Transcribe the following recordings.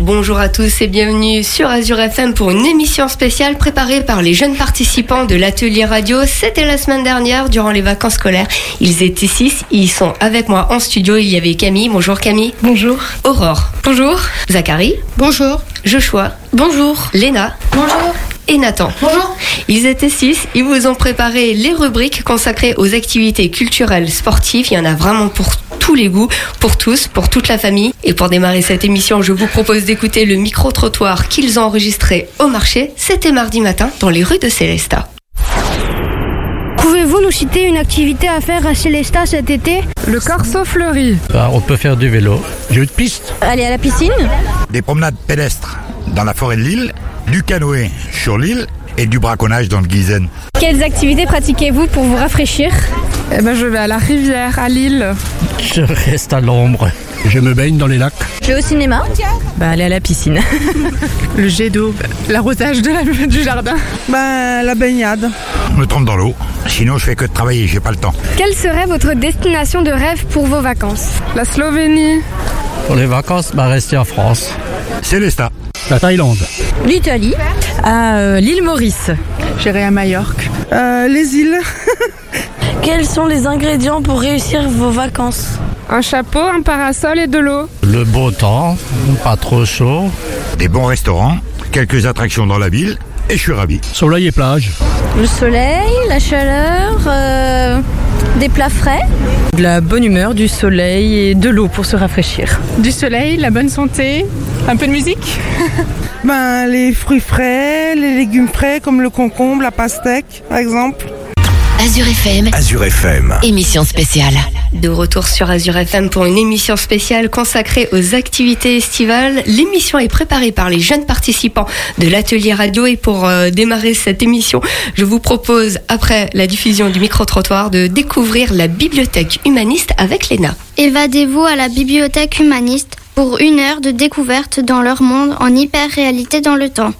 Bonjour à tous et bienvenue sur Azure FM pour une émission spéciale préparée par les jeunes participants de l'atelier radio. C'était la semaine dernière durant les vacances scolaires. Ils étaient six, ils sont avec moi en studio. Il y avait Camille. Bonjour Camille. Bonjour. Aurore. Bonjour. Zachary. Bonjour. Joshua. Bonjour. Léna. Bonjour. Et Nathan. Bonjour. Ils étaient six. Ils vous ont préparé les rubriques consacrées aux activités culturelles, sportives. Il y en a vraiment pour tous les goûts, pour tous, pour toute la famille. Et pour démarrer cette émission, je vous propose d'écouter le micro-trottoir qu'ils ont enregistré au marché. C'était mardi matin dans les rues de Célestat. Pouvez-vous nous citer une activité à faire à Célestat cet été? Le Corso fleuri. Bah, on peut faire du vélo, jeu de piste. Aller à la piscine? Des promenades pédestres dans la forêt de l'île, du canoë sur l'île et du braconnage dans le Guizen. Quelles activités pratiquez-vous pour vous rafraîchir? Eh ben, je vais à la rivière, à l'île. Je reste à l'ombre. Je me baigne dans les lacs. Je vais au cinéma. Bah, aller à la piscine. Le jet d'eau. L'arrosage de la- du jardin. Ben, la baignade. Je me trompe dans l'eau, sinon je fais que de travailler, j'ai pas le temps. Quelle serait votre destination de rêve pour vos vacances? La Slovénie. Pour les vacances, bah, rester en France. Célestat. La Thaïlande. L'Italie. À euh, l'île Maurice. J'irai à Majorque. Euh, les îles. Quels sont les ingrédients pour réussir vos vacances? Un chapeau, un parasol et de l'eau. Le beau temps, pas trop chaud. Des bons restaurants, quelques attractions dans la ville et je suis ravi. Soleil et plage. Le soleil, la chaleur, euh, des plats frais. De la bonne humeur, du soleil et de l'eau pour se rafraîchir. Du soleil, la bonne santé, un peu de musique. Ben, les fruits frais, les légumes frais comme le concombre, la pastèque, par exemple. Azure FM, Azure FM. émission spéciale. De retour sur Azure FM pour une émission spéciale consacrée aux activités estivales. L'émission est préparée par les jeunes participants de l'atelier radio et pour euh, démarrer cette émission, je vous propose, après la diffusion du micro-trottoir, de découvrir la bibliothèque humaniste avec Léna. Évadez-vous à la bibliothèque humaniste pour une heure de découverte dans leur monde en hyper-réalité dans le temps.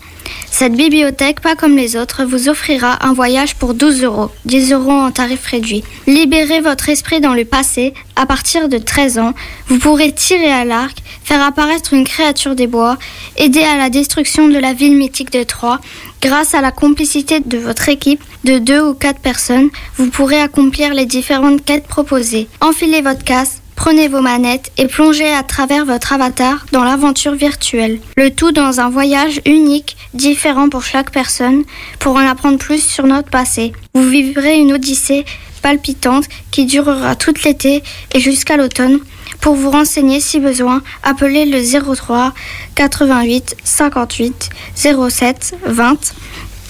Cette bibliothèque, pas comme les autres, vous offrira un voyage pour 12 euros, 10 euros en tarif réduit. Libérez votre esprit dans le passé. À partir de 13 ans, vous pourrez tirer à l'arc, faire apparaître une créature des bois, aider à la destruction de la ville mythique de Troie. Grâce à la complicité de votre équipe de deux ou quatre personnes, vous pourrez accomplir les différentes quêtes proposées. Enfilez votre casque, Prenez vos manettes et plongez à travers votre avatar dans l'aventure virtuelle. Le tout dans un voyage unique, différent pour chaque personne, pour en apprendre plus sur notre passé. Vous vivrez une odyssée palpitante qui durera tout l'été et jusqu'à l'automne. Pour vous renseigner si besoin, appelez le 03 88 58 07 20.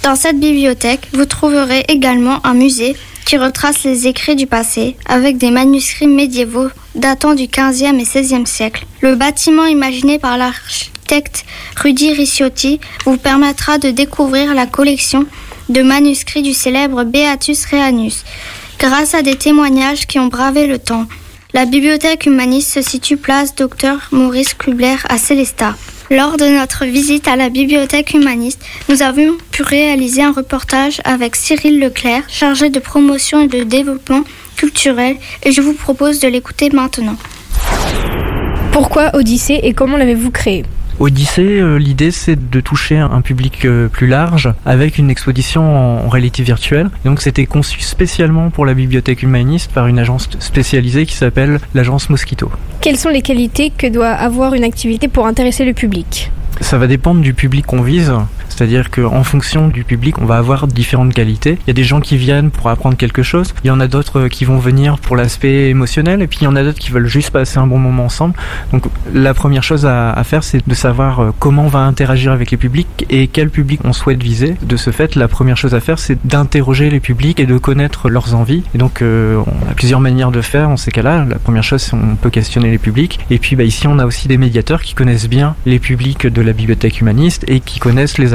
Dans cette bibliothèque, vous trouverez également un musée qui retrace les écrits du passé avec des manuscrits médiévaux datant du 15e et 16e siècle. Le bâtiment imaginé par l'architecte Rudy Ricciotti vous permettra de découvrir la collection de manuscrits du célèbre Beatus Reanus grâce à des témoignages qui ont bravé le temps. La bibliothèque humaniste se situe place Dr Maurice Kubler à Célestat. Lors de notre visite à la bibliothèque humaniste, nous avons pu réaliser un reportage avec Cyril Leclerc, chargé de promotion et de développement culturel, et je vous propose de l'écouter maintenant. Pourquoi Odyssée et comment l'avez-vous créé? Odyssée, euh, l'idée c'est de toucher un public euh, plus large avec une exposition en, en réalité virtuelle. Donc c'était conçu spécialement pour la bibliothèque humaniste par une agence spécialisée qui s'appelle l'agence Mosquito. Quelles sont les qualités que doit avoir une activité pour intéresser le public? Ça va dépendre du public qu'on vise. C'est-à-dire qu'en fonction du public, on va avoir différentes qualités. Il y a des gens qui viennent pour apprendre quelque chose, il y en a d'autres euh, qui vont venir pour l'aspect émotionnel, et puis il y en a d'autres qui veulent juste passer un bon moment ensemble. Donc la première chose à, faire, c'est de savoir euh, comment on va interagir avec les publics et quel public on souhaite viser. De ce fait, la première chose à faire, c'est d'interroger les publics et de connaître leurs envies. Et donc euh, on a plusieurs manières de faire en ces cas-là. La première chose, c'est on peut questionner les publics. Et puis bah, ici, on a aussi des médiateurs qui connaissent bien les publics de la bibliothèque humaniste et qui connaissent les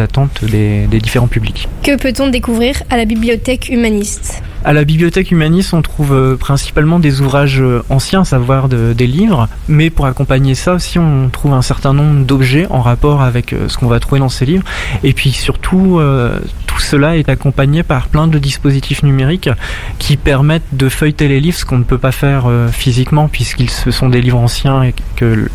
Que peut-on découvrir à la bibliothèque humaniste? À la bibliothèque humaniste, on trouve euh, principalement des ouvrages euh, anciens, à savoir de- des livres, mais pour accompagner ça aussi, on trouve un certain nombre d'objets en rapport avec euh, ce qu'on va trouver dans ces livres. Et puis surtout, tout cela est accompagné par plein de dispositifs numériques qui permettent de feuilleter les livres, ce qu'on ne peut pas faire physiquement, puisqu'ils sont des livres anciens et que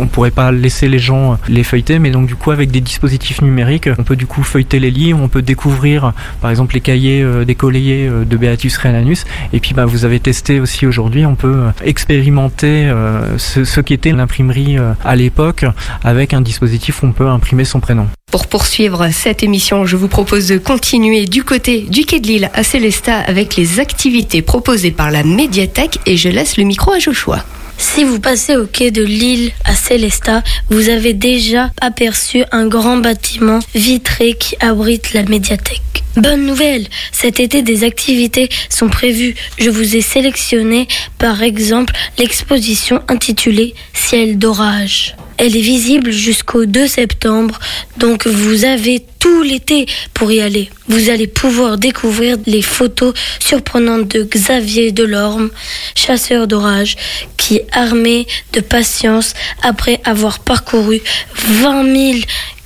on pourrait pas laisser les gens les feuilleter. Mais donc du coup, avec des dispositifs numériques, on peut du coup feuilleter les livres, on peut découvrir, par exemple, les cahiers des colliers de Rhénanus. Et puis, bah, vous avez testé aussi aujourd'hui, on peut euh, expérimenter euh, ce, ce qu'était l'imprimerie euh, à l'époque avec un dispositif où on peut imprimer son prénom. Pour poursuivre cette émission, je vous propose de continuer du côté du quai de Lille à Célestat avec les activités proposées par la médiathèque et je laisse le micro à Joshua. Si vous passez au quai de Lille à Célestat, vous avez déjà aperçu un grand bâtiment vitré qui abrite la médiathèque. Bonne nouvelle, cet été des activités sont prévues. Je vous ai sélectionné par exemple l'exposition intitulée Ciel d'orage. Elle est visible jusqu'au 2 septembre, donc vous avez tout l'été pour y aller. Vous allez pouvoir découvrir les photos surprenantes de Xavier Delorme, chasseur d'orage, qui, armé de patience, après avoir parcouru 20 000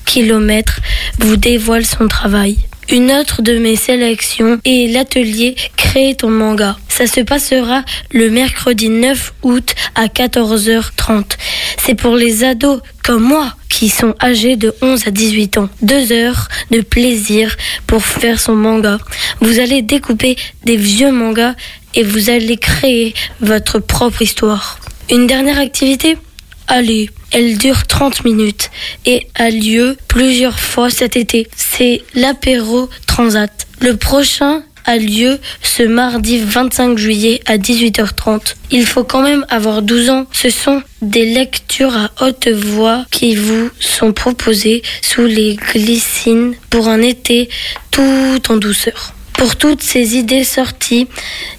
kilomètres, vous dévoile son travail. Une autre de mes sélections est l'atelier Créer ton manga. Ça se passera le mercredi 9 août à 14h30. C'est pour les ados comme moi qui sont âgés de 11 à 18 ans. Deux heures de plaisir pour faire son manga. Vous allez découper des vieux mangas et vous allez créer votre propre histoire. Une dernière activité? Allez, elle dure 30 minutes et a lieu plusieurs fois cet été. C'est l'apéro Transat. Le prochain a lieu ce mardi 25 juillet à 18h30. Il faut quand même avoir 12 ans. Ce sont des lectures à haute voix qui vous sont proposées sous les glycines pour un été tout en douceur. Pour toutes ces idées sorties,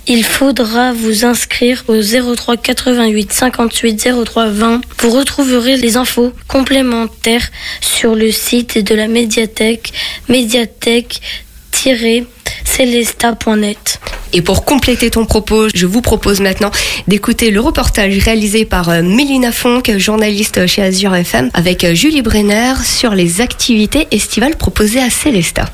il faudra vous inscrire au 03 88 58 03 20. Vous retrouverez les infos complémentaires sur le site de la médiathèque médiathèque-celesta.net. Et pour compléter ton propos, je vous propose maintenant d'écouter le reportage réalisé par euh, Mélina Fonck, journaliste chez Azure FM, avec euh, Julie Brenner sur les activités estivales proposées à Célestat.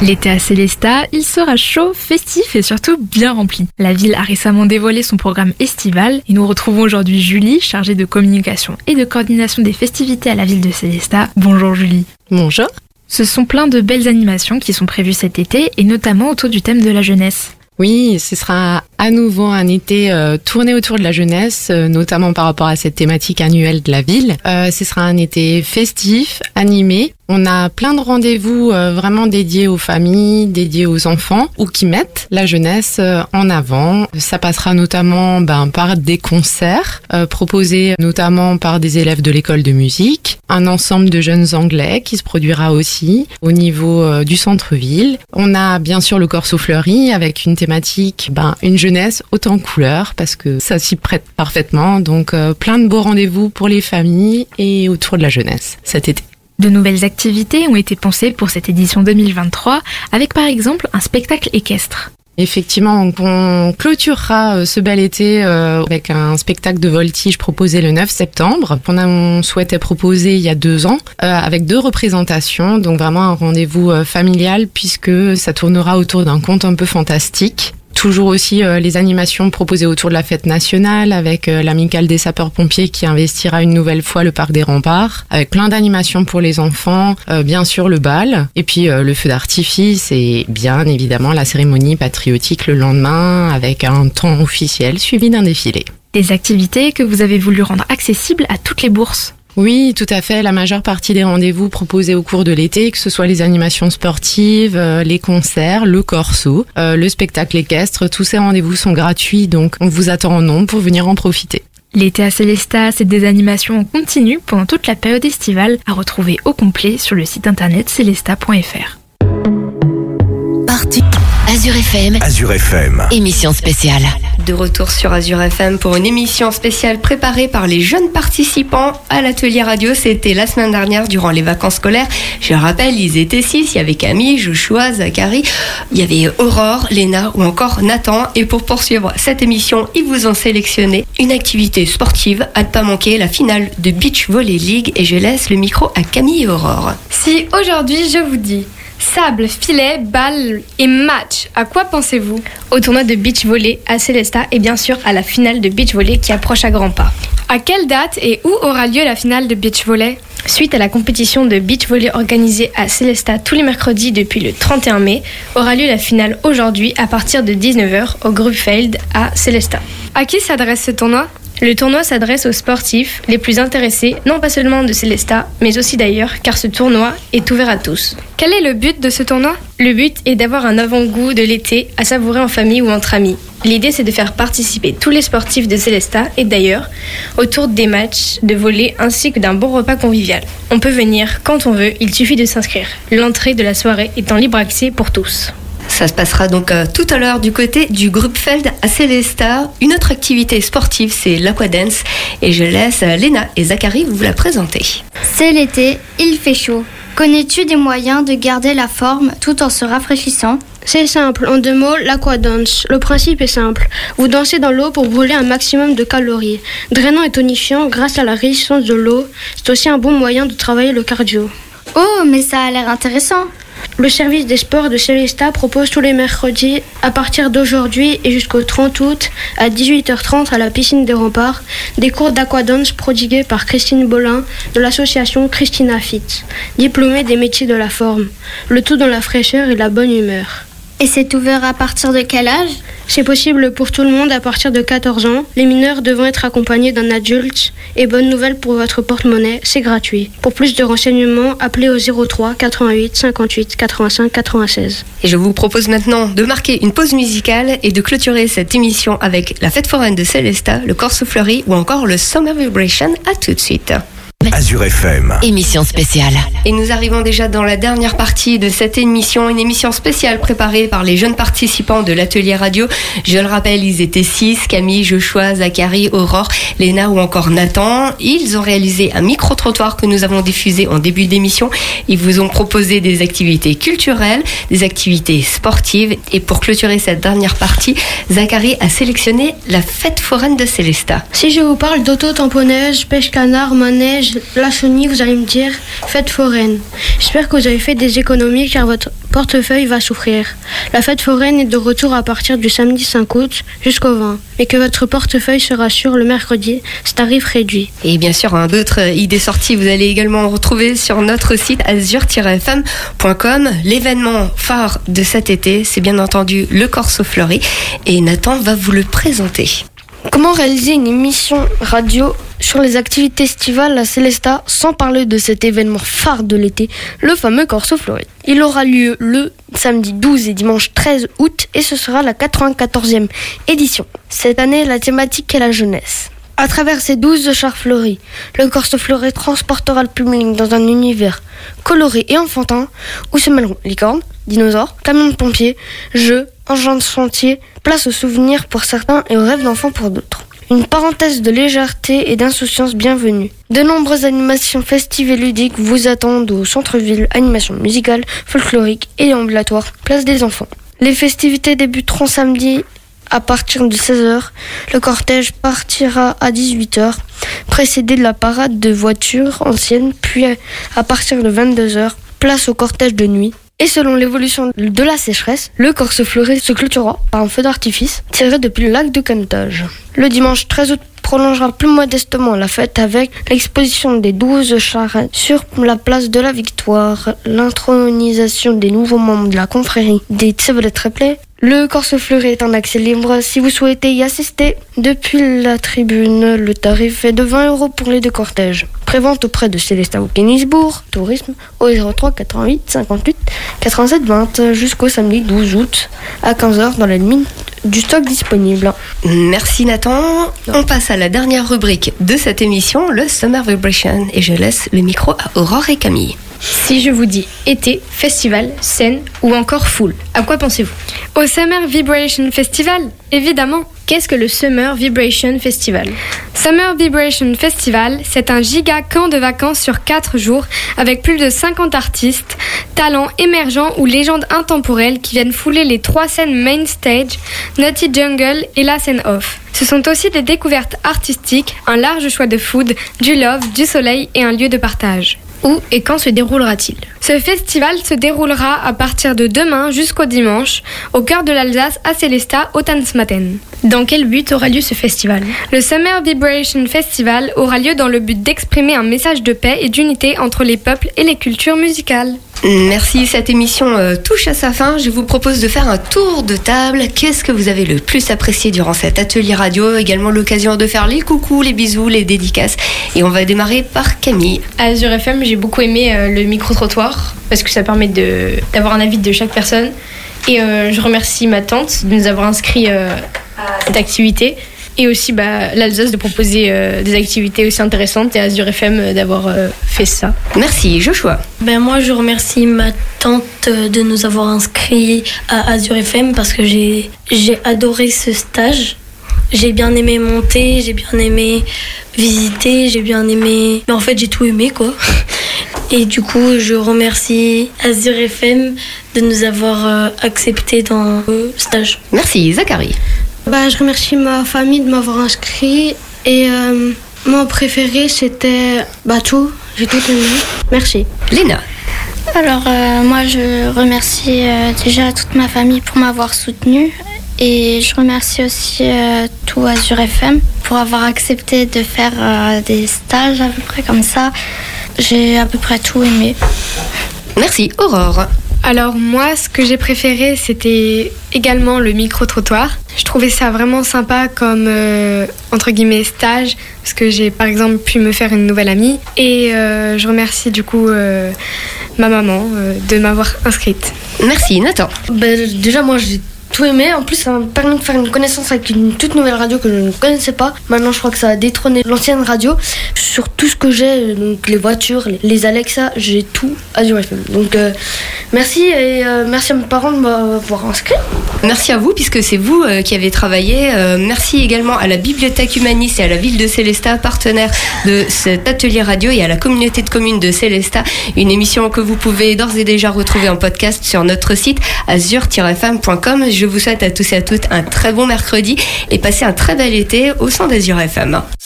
L'été à Célestat, il sera chaud, festif et surtout bien rempli. La ville a récemment dévoilé son programme estival et nous retrouvons aujourd'hui Julie, chargée de communication et de coordination des festivités à la ville de Célestat. Bonjour Julie. Bonjour. Ce sont plein de belles animations qui sont prévues cet été et notamment autour du thème de la jeunesse. Oui, ce sera à nouveau un été euh, tourné autour de la jeunesse, euh, notamment par rapport à cette thématique annuelle de la ville. Euh, ce sera un été festif, animé. On a plein de rendez-vous euh, vraiment dédiés aux familles, dédiés aux enfants, ou qui mettent la jeunesse euh, en avant. Ça passera notamment ben, par des concerts proposés notamment par des élèves de l'école de musique, un ensemble de jeunes anglais qui se produira aussi au niveau du centre-ville. On a bien sûr le Corso Fleuri avec une thématique, ben, une jeunesse autant couleur parce que ça s'y prête parfaitement. Donc euh, plein de beaux rendez-vous pour les familles et autour de la jeunesse cet été. De nouvelles activités ont été pensées pour cette édition 2023 avec par exemple un spectacle équestre. Effectivement, on clôturera euh, ce bel été euh, avec un spectacle de voltige proposé le 9 septembre, qu'on a- on souhaitait proposer il y a deux ans, avec deux représentations, donc vraiment un rendez-vous familial puisque ça tournera autour d'un conte un peu fantastique. Toujours aussi euh, les animations proposées autour de la fête nationale avec euh, l'amicale des sapeurs-pompiers qui investira une nouvelle fois le parc des remparts, avec plein d'animations pour les enfants, euh, bien sûr le bal, et puis le feu d'artifice et bien évidemment la cérémonie patriotique le lendemain avec un temps officiel suivi d'un défilé. Des activités que vous avez voulu rendre accessibles à toutes les bourses. Oui, tout à fait. La majeure partie des rendez-vous proposés au cours de l'été, que ce soit les animations sportives, euh, les concerts, le corso, euh, le spectacle équestre, tous ces rendez-vous sont gratuits, donc on vous attend en nombre pour venir en profiter. L'été à Célestat, c'est des animations en continu pendant toute la période estivale à retrouver au complet sur le site internet celesta.fr. Parti. Azure FM. Azure FM. Émission spéciale. de retour sur Azure FM pour une émission spéciale préparée par les jeunes participants à l'atelier radio. C'était la semaine dernière durant les vacances scolaires. Je le rappelle, ils étaient six. Il y avait Camille, Joshua, Zachary, il y avait Aurore, Léna ou encore Nathan. Et pour poursuivre cette émission, ils vous ont sélectionné une activité sportive à ne pas manquer, la finale de Beach Volley League. Et je laisse le micro à Camille et Aurore. Si aujourd'hui je vous dis Sable, filet, balle et match. À quoi pensez-vous? Au tournoi de beach volley à Célesta et bien sûr à la finale de beach volley qui approche à grands pas. À quelle date et où aura lieu la finale de beach volley? Suite à la compétition de beach volley organisée à Célesta tous les mercredis depuis le 31 mai, aura lieu la finale aujourd'hui à partir de 19h au Grubfeld à Célesta. À qui s'adresse ce tournoi? Le tournoi s'adresse aux sportifs les plus intéressés, non pas seulement de Célesta, mais aussi d'ailleurs, car ce tournoi est ouvert à tous. Quel est le but de ce tournoi? Le but est d'avoir un avant-goût de l'été à savourer en famille ou entre amis. L'idée c'est de faire participer tous les sportifs de Célesta et d'ailleurs autour des matchs de volley ainsi que d'un bon repas convivial. On peut venir quand on veut, il suffit de s'inscrire. L'entrée de la soirée est en libre accès pour tous. Ça se passera donc euh, tout à l'heure du côté du Feld à Célesta. Une autre activité sportive, c'est l'aquadance. Et je laisse euh, Léna et Zachary vous la présenter. C'est l'été, il fait chaud. Connais-tu des moyens de garder la forme tout en se rafraîchissant? C'est simple, en deux mots, l'aquadance. Le principe est simple. Vous dansez dans l'eau pour brûler un maximum de calories. Drainant et tonifiant grâce à la résistance de l'eau, c'est aussi un bon moyen de travailler le cardio. Oh, mais ça a l'air intéressant. Le service des sports de Célesta propose tous les mercredis, à partir d'aujourd'hui et jusqu'au 30 août, à 18h30 à la piscine des remparts, des cours d'aquadance prodigués par Christine Bolin de l'association Christina Fit, diplômée des métiers de la forme, le tout dans la fraîcheur et la bonne humeur. Et c'est ouvert à partir de quel âge? C'est possible pour tout le monde à partir de 14 ans, les mineurs devant être accompagnés d'un adulte. Et bonne nouvelle pour votre porte-monnaie, c'est gratuit. Pour plus de renseignements, appelez au 03 88 58 85 96. Et je vous propose maintenant de marquer une pause musicale et de clôturer cette émission avec la fête foraine de Célesta, le Corse Fleuri ou encore le Summer Vibration. À tout de suite. Azure FM. Émission spéciale. Et nous arrivons déjà dans la dernière partie de cette émission, une émission spéciale préparée par les jeunes participants de l'atelier radio. Je le rappelle, ils étaient six, Camille, Joshua, Zachary, Aurore, Léna ou encore Nathan. Ils ont réalisé un micro-trottoir que nous avons diffusé en début d'émission. Ils vous ont proposé des activités culturelles, des activités sportives. Et pour clôturer cette dernière partie, Zachary a sélectionné la fête foraine de Célesta. Si je vous parle d'auto-tamponnage, pêche-canard, manège, la chenille, vous allez me dire fête foraine. J'espère que vous avez fait des économies car votre portefeuille va souffrir. La fête foraine est de retour à partir du samedi 5 août jusqu'au 20, mais que votre portefeuille sera sur le mercredi, c'est tarif réduit. Et bien sûr, hein, d'autres idées sorties, vous allez également retrouver sur notre site azure-fm.com. L'événement phare de cet été, c'est bien entendu le Corso Fleuri, et Nathan va vous le présenter. Comment réaliser une émission radio sur les activités estivales à Célesta sans parler de cet événement phare de l'été, le fameux Corso Floride Il aura lieu le samedi 12 et dimanche 13 août et ce sera la 94e édition. Cette année, la thématique est la jeunesse. À travers ces douze chars fleuris, le Corso Fleuri transportera le public dans un univers coloré et enfantin où se mêleront licornes, dinosaures, camions de pompiers, jeux, engins de chantier, place aux souvenirs pour certains et aux rêves d'enfants pour d'autres. Une parenthèse de légèreté et d'insouciance bienvenue. De nombreuses animations festives et ludiques vous attendent au centre-ville, animations musicales, folkloriques et ambulatoires, place des enfants. Les festivités débuteront samedi à partir de 16h. Le cortège partira à 18h, précédé de la parade de voitures anciennes, puis à partir de 22h, place au cortège de nuit. Et selon l'évolution de la sécheresse, le Corse Fleuri se clôturera par un feu d'artifice tiré depuis le lac de Canotage. Le dimanche 13 août prolongera plus modestement la fête avec l'exposition des 12 charrettes sur la place de la Victoire, l'intronisation des nouveaux membres de la confrérie des Tsebele Treplé, le Corse Fleuri est en accès libre si vous souhaitez y assister. Depuis la tribune, le tarif est de 20 euros pour les deux cortèges. Prévente auprès de Célestin ou Kennisbourg, tourisme, au 03 88 58 87 20 jusqu'au samedi 12 août à 15h dans la limite du stock disponible. Merci Nathan. On passe à la dernière rubrique de cette émission, le Summer Vibration, et je laisse le micro à Aurore et Camille. Si je vous dis été, festival, scène ou encore foule, à quoi pensez-vous? Au Summer Vibration Festival, évidemment. Qu'est-ce que le Summer Vibration Festival? Summer Vibration Festival, c'est un giga camp de vacances sur 4 jours avec plus de 50 artistes, talents émergents ou légendes intemporelles qui viennent fouler les trois scènes main stage, Naughty Jungle et la scène off. Ce sont aussi des découvertes artistiques, un large choix de food, du love, du soleil et un lieu de partage. Où et quand se déroulera-t-il Ce festival se déroulera à partir de demain jusqu'au dimanche, au cœur de l'Alsace à Célestat, au Tanzmatten. Dans quel but aura lieu ce festival Le Summer Vibration Festival aura lieu dans le but d'exprimer un message de paix et d'unité entre les peuples et les cultures musicales. Merci, cette émission euh, touche à sa fin. Je vous propose de faire un tour de table. Qu'est-ce que vous avez le plus apprécié durant cet atelier radio? Également l'occasion de faire les coucous, les bisous, les dédicaces. Et on va démarrer par Camille. À Azure FM, j'ai beaucoup aimé euh, le micro-trottoir parce que ça permet d'avoir un avis de chaque personne. Et euh, je remercie ma tante de nous avoir inscrits à cette activité et aussi bah, l'Alsace de proposer euh, des activités aussi intéressantes et Azure FM euh, d'avoir euh, fait ça. Merci Joshua. Ben moi je remercie ma tante de nous avoir inscrits à Azure FM parce que j'ai j'ai adoré ce stage. J'ai bien aimé monter, j'ai bien aimé visiter, j'ai bien aimé. Mais en fait j'ai tout aimé quoi. Et du coup, je remercie Azure FM de nous avoir acceptés dans le stage. Merci, Zachary. Bah, je remercie ma famille de m'avoir inscrit. Et euh, mon préféré, c'était Batou. J'ai tout aimé. Merci. Léna. Alors, euh, moi, je remercie euh, déjà toute ma famille pour m'avoir soutenue. Et je remercie aussi tout Azure FM pour avoir accepté de faire des stages à peu près comme ça. J'ai à peu près tout aimé. Merci, Aurore. Alors moi, ce que j'ai préféré, c'était également le micro-trottoir. Je trouvais ça vraiment sympa comme, euh, entre guillemets, stage, parce que j'ai par exemple pu me faire une nouvelle amie. Et euh, je remercie du coup euh, ma maman de m'avoir inscrite. Merci Nathan. Ben, déjà moi j'ai tout aimé. En plus, ça m'a permis de faire une connaissance avec une toute nouvelle radio que je ne connaissais pas. Maintenant, je crois que ça a détrôné l'ancienne radio. Sur tout ce que j'ai, donc les voitures, les Alexa, j'ai tout Azure FM. Donc, euh, merci et euh, merci à mes parents de m'avoir inscrit. Merci à vous, puisque c'est vous euh, qui avez travaillé. merci également à la Bibliothèque Humaniste et à la ville de Célestat, partenaire de cet atelier radio, et à la communauté de communes de Célestat. Une émission que vous pouvez d'ores et déjà retrouver en podcast sur notre site azure-fm.com. Je vous souhaite à tous et à toutes un très bon mercredi et passez un très bel été au sein d'Azure FM.